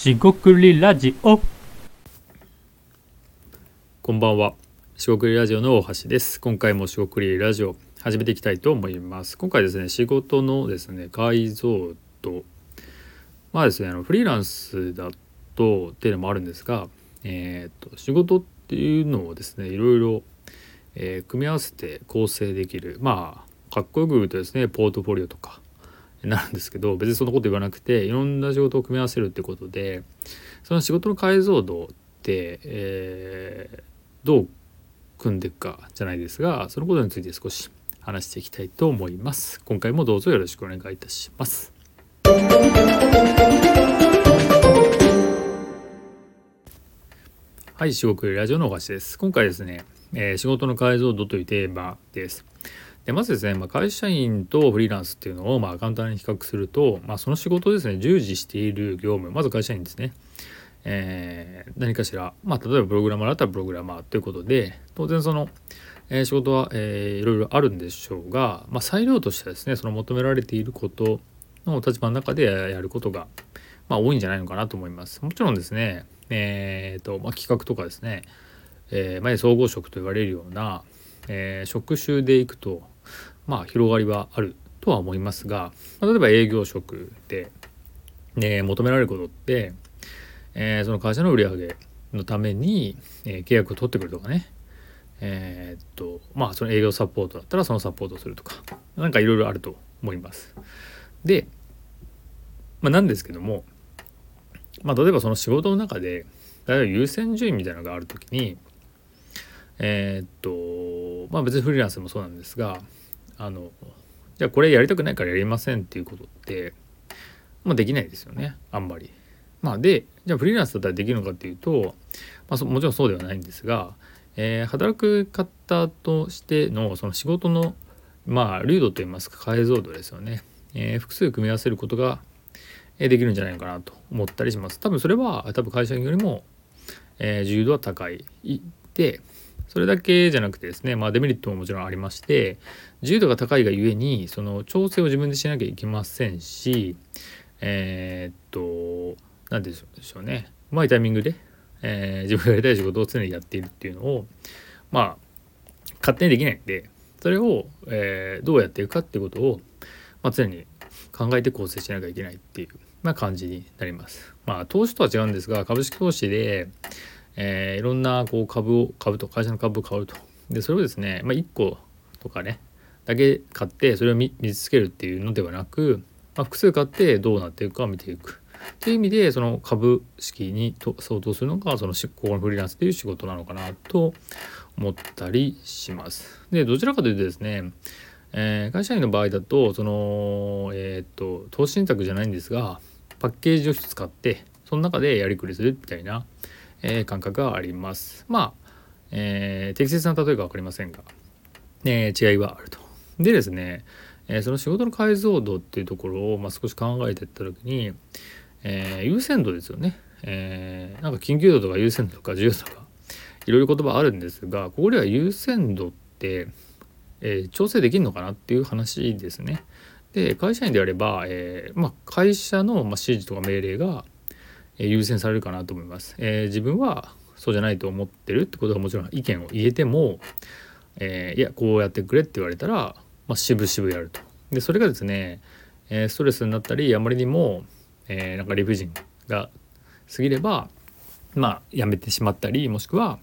しごくりラジオこんばんは。しごくりラジオの大橋です。今回もしごくりラジオ始めていきたいと思います。今回ですね、仕事のですね、解像度。まあですね、あのフリーランスだとっていうのもあるんですが、えー、と仕事っていうのをですね、いろいろ、えー組み合わせて構成できる。まあ、かっこよく言うとですね、ポートフォリオとか なるんですけど、別にそんなこと言わなくて、いろんな仕事を組み合わせるってことで、その仕事の解像度って、えーどう組んでいくかじゃないですがそのことについて少し話していきたいと思います。今回もどうぞよろしくお願いいたします。はい四国ラジオのお橋です。今回ですね、えー仕事の解像度というテーマです。でまずですね、まあ、会社員とフリーランスっていうのをまあ簡単に比較すると、まあ、その仕事ですね従事している業務まず会社員ですねえー何かしら、まあ、例えばプログラマーだったらプログラマーということで当然その、えー仕事は、えーいろいろあるんでしょうが、まあ、裁量としてはですねその求められていることの立場の中でやることが、まあ、多いんじゃないのかなと思います。もちろんですね、えーとまあ、企画とかですね、えーまあ、総合職と言われるような、えー職種でいくと、まあ、広がりはあるとは思いますが、まあ例えば営業職で、ね、求められることって、えーその会社の売り上げのために、えー契約を取ってくるとかねえーっとまあその営業サポートだったらそのサポートをするとかなんかいろいろあると思います。で、まあ、なんですけども、まあ、例えばその仕事の中で例えば優先順位みたいなのがある時にえーっとまあ別にフリーランスでもそうなんですがあのじゃあこれやりたくないからやりませんっていうことって、まあ、できないですよね。あんまり。まあ、でじゃあフリーランスだったらできるのかっていうと、まあ、もちろんそうではないんですが、えー働く方としてのその仕事のまあ流度といいますか解像度ですよね、えー複数組み合わせることができるんじゃないのかなと思ったりします。多分それは多分会社よりも、えー自由度は高い。でそれだけじゃなくてですね、まあ、デメリットももちろんありまして自由度が高いがゆえにその調整を自分でしなきゃいけませんしえーっと何でしょうねうまいタイミングで、えー自分がやりたい仕事を常にやっているっていうのをまあ勝手にできないんでそれを、えーどうやっていくかっていうことを、まあ、常に考えて構成しなきゃいけないっていう、まあ、感じになります。まあ投資とは違うんですが株式投資で、えーいろんなこう株を株と会社の株を買うとでそれをですね、まあ、1個とかねだけ買ってそれを見見つけるっていうのではなく、まあ、複数買ってどうなっていくかを見ていくっていう意味でその株式にと相当するのがそのしこのフリーランスという仕事なのかなと思ったりします。でどちらかというとですね、えー会社員の場合だとそのえっ、と投資信託じゃないんですがパッケージを使ってその中でやりくりするみたいな、えー感覚があります。まあ、えー適切な例えが分かりませんが、えー違いはあると。でですね、えーその仕事の解像度っていうところを、まあ、少し考えていった時に、えー優先度ですよね、えーなんか緊急度とか優先度とか重要度とかいろいろ言葉あるんですがここでは優先度って、えー調整できるのかなっていう話ですね。で会社員であれば、えーまあ、会社の、まあ、指示とか命令が、え優先されるかなと思います。えー自分はそうじゃないと思ってるってことはもちろん意見を言えても、えーいやこうやってくれって言われたら、まあ、渋々やると。でそれがですね、えストレスになったりあまりにも、えなんか理不尽が過ぎればまあやめてしまったりもしくは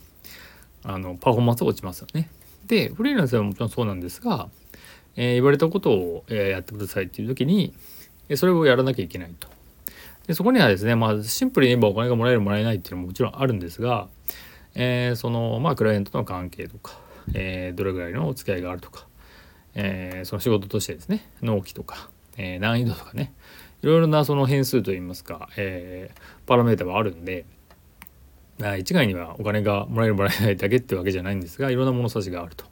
あのパフォーマンスが落ちますよね。でフリーランスはもちろんそうなんですが、えー言われたことを、えーやってくださいっていう時にえそれをやらなきゃいけないと。でそこにはですねまあシンプルに言えばお金がもらえるもらえないっていうのももちろんあるんですが、えーそのまあクライアントとの関係とか、えーどれぐらいのお付き合いがあるとか、えーその仕事としてですね納期とか、え難易度とかねいろいろなその変数といいますか、えパラメータはあるんで一概にはお金がもらえるもらえないだけってわけじゃないんですがいろんな物差しがあると。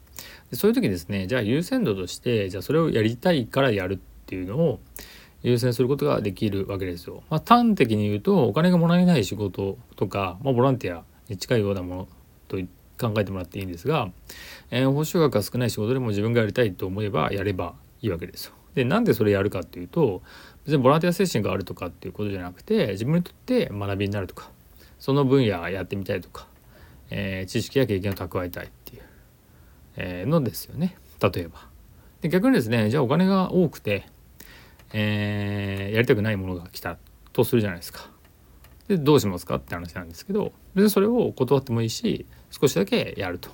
でそういう時ですねじゃあ優先度としてじゃあそれをやりたいからやるっていうのを優先することができるわけですよ。まあ、端的に言うとお金がもらえない仕事とか、まあ、ボランティアに近いようなものと考えてもらっていいんですが、えー報酬額が少ない仕事でも自分がやりたいと思えばやればいいわけですよ。でなんでそれやるかっていうと別にボランティア精神があるとかっていうことじゃなくて自分にとって学びになるとかその分野やってみたいとか、えー、知識や経験を蓄えたいっていう、えー、のですよね例えば。で逆にですねじゃあお金が多くて、えー、やりたくないものが来たとするじゃないですか。でどうしますかって話なんですけど別にそれを断ってもいいし少しだけやると、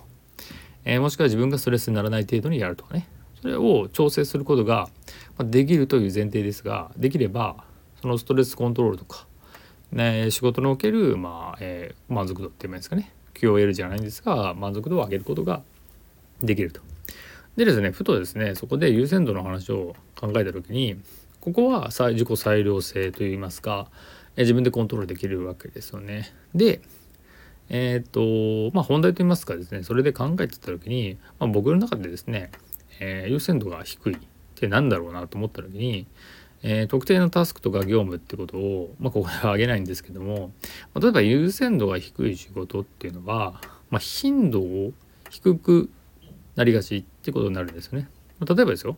えー、もしくは自分がストレスにならない程度にやるとかねそれを調整することができるという前提ですができればそのストレスコントロールとか、ね、仕事における、まあえー、満足度って言いますかね QOL じゃないんですが満足度を上げることができると。でですねふとですねそこで優先度の話を考えた時にここは自己裁量性といいますか自分でコントロールできるわけですよね。でえっ、とまあ本題と言いますかですねそれで考えてた時に、まあ、僕の中でですね、えー、優先度が低いって何だろうなと思った時に、えー、特定のタスクとか業務ってことを、まあ、ここでは挙げないんですけども、例えば優先度が低い仕事っていうのは、まあ、頻度を低くなりがちってことになるんですよね。例えばですよ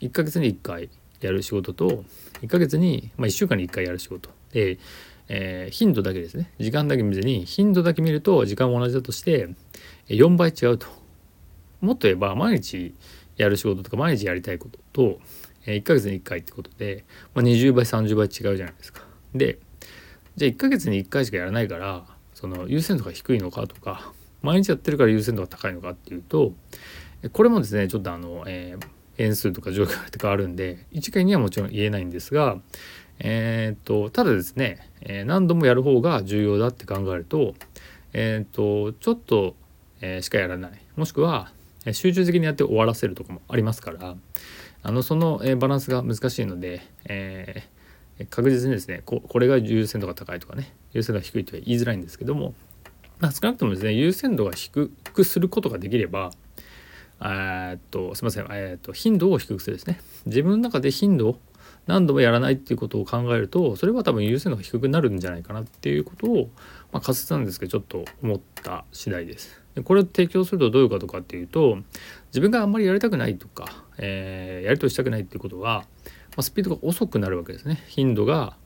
1ヶ月に1回やる仕事と1ヶ月に、まあ、1週間に1回やる仕事。で、えー、頻度だけですね。時間だけ見ずに頻度だけ見ると時間は同じだとして4倍違うと。もっと言えば毎日やる仕事とか毎日やりたいことと、1ヶ月に1回ってことで、まあ、20倍30倍違うじゃないですか。でじゃあ1ヶ月に1回しかやらないからその優先度が低いのかとか毎日やってるから優先度が高いのかっていうとこれもですねちょっとあの、えー、変数とか状況とかあるんで一概にはもちろん言えないんですがえー、っとただですね、え、何度もやる方が重要だって考えるとえー、っとちょっと、えしかやらない。もしくは集中的にやって終わらせるとかもありますからあのその、えバランスが難しいので、え確実にですねここれが優先度が高いとかね優先度が低いとは言いづらいんですけども、ま、少なくともですね優先度が低くすることができればえっとすいません、えー、っと頻度を低くするですね。自分の中で頻度を何度もやらないっていうことを考えるとそれは多分優先度が低くなるんじゃないかなっていうことを、まあ、仮説なんですけどちょっと思った次第です。でこれを提供するとどういうことかっていうと自分があんまりやりたくないとか、えー、やりとりしたくないっていうことは、まあ、スピードが遅くなるわけですね。頻度が、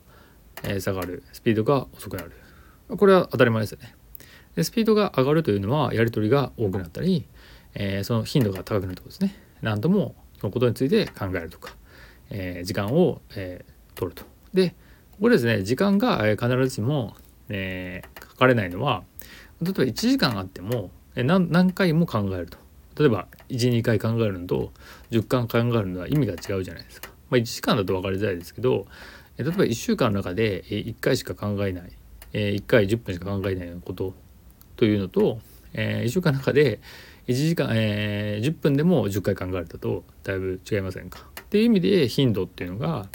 え、下がる。スピードが遅くなる。これは当たり前ですよね。でスピードが上がるというのはやり取りが多くなったり、えー、その頻度が高くなるとこですね。何度もそのことについて考えるとか、えー、時間を、えー、取ると。でここですね時間が必ずしも、えー、かかれないのは例えば1時間あっても何何回も考えると。例えば12回考えるのと10回考えるのは意味が違うじゃないですか。まあ、1時間だと分かりづらいですけど例えば1週間の中で1回しか考えない。1回10分しか考えないようなことというのと1週間の中で1時間、えー、10分でも10回考えるとだいぶ違いませんか？っていう意味で頻度っていうのが、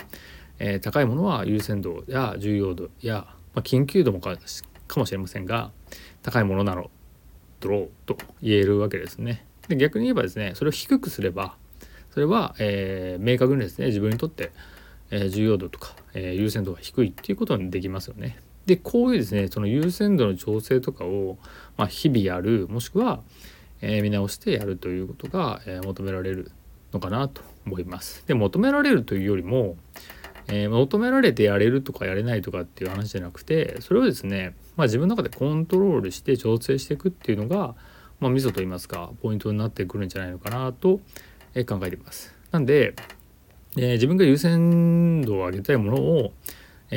えー、高いものは優先度や重要度や、まあ、緊急度もかもしれませんが高いものなのだろうと言えるわけですね。で逆に言えばですねそれを低くすればそれは、えー、明確にですね自分にとって、え、重要度とか、え、優先度が低いっていうことにできますよね。でこういうですねその優先度の調整とかを、まあ、日々やるもしくは、え見直してやるということが、え求められるのかなと思います。で求められるというよりも、え求められてやれるとかやれないとかっていう話じゃなくてそれをですね、まあ、自分の中でコントロールして調整していくっていうのが、まあ、ミソと言いますかポイントになってくるんじゃないのかなと考えています。なんで、えー、自分が優先度を上げたいものを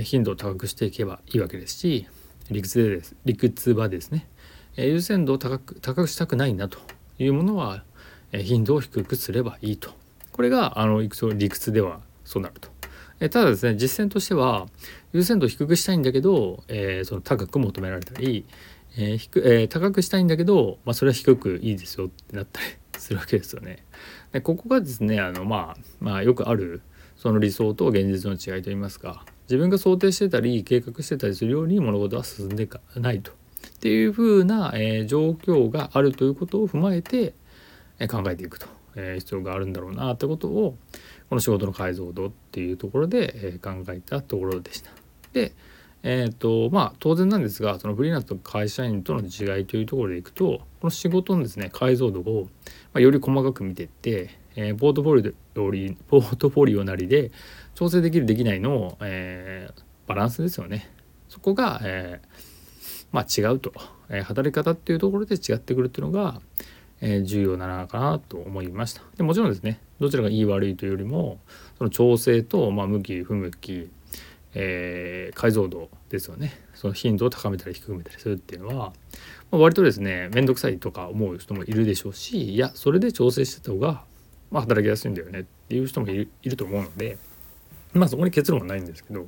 頻度を高くしていけばいいわけですし理屈でです理屈はですね優先度を高く高くしたくないなというものは頻度を低くすればいいとこれがあの理屈ではそうなると。えただですね実践としては優先度を低くしたいんだけど、えー、その高く求められたり、えー低えー、高くしたいんだけど、まあ、それは低くいいですよってなったりするわけですよね。でここがですねあの、まあ、まあよくあるその理想と現実の違いといいますか自分が想定してたり計画してたりするように物事は進んでいかないとっていうふうな、えー、状況があるということを踏まえて、え、考えていくと、え、必要があるんだろうなってことをこの仕事の解像度っていうところで、え考えたところでした。でえーとまあ、当然なんですがそのフリーランスと会社員との違いというところでいくとこの仕事のですね解像度を、まあ、より細かく見ていって、えー、ポートフォリオポートフォリオなりで調整できるできないの、えー、バランスですよねそこが、えー、まあ、違うと、え働き方っていうところで違ってくるっていうのが、え重要なのかなと思いました。でもちろんですねどちらがいい悪いというよりもその調整と、まあ、向き不向き、え解像度ですよね。その頻度を高めたり低めたりするっていうのは、まあ、割とですね面倒くさいとか思う人もいるでしょうしいやそれで調整してた方が、まあ、働きやすいんだよねっていう人もいるいると思うのでまあそこに結論はないんですけど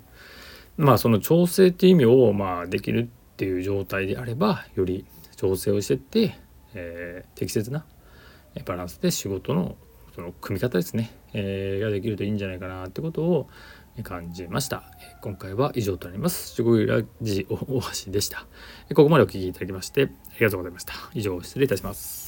まあその調整っていう意味をまあできるっていう状態であればより調整をしてって、えー、適切なバランスで仕事のその組み方ですね、えー、ができるといいんじゃないかなってことを感じました。今回は以上となります。すごいラジオ大橋でした。ここまでお聴きいただきましてありがとうございました。以上失礼いたします。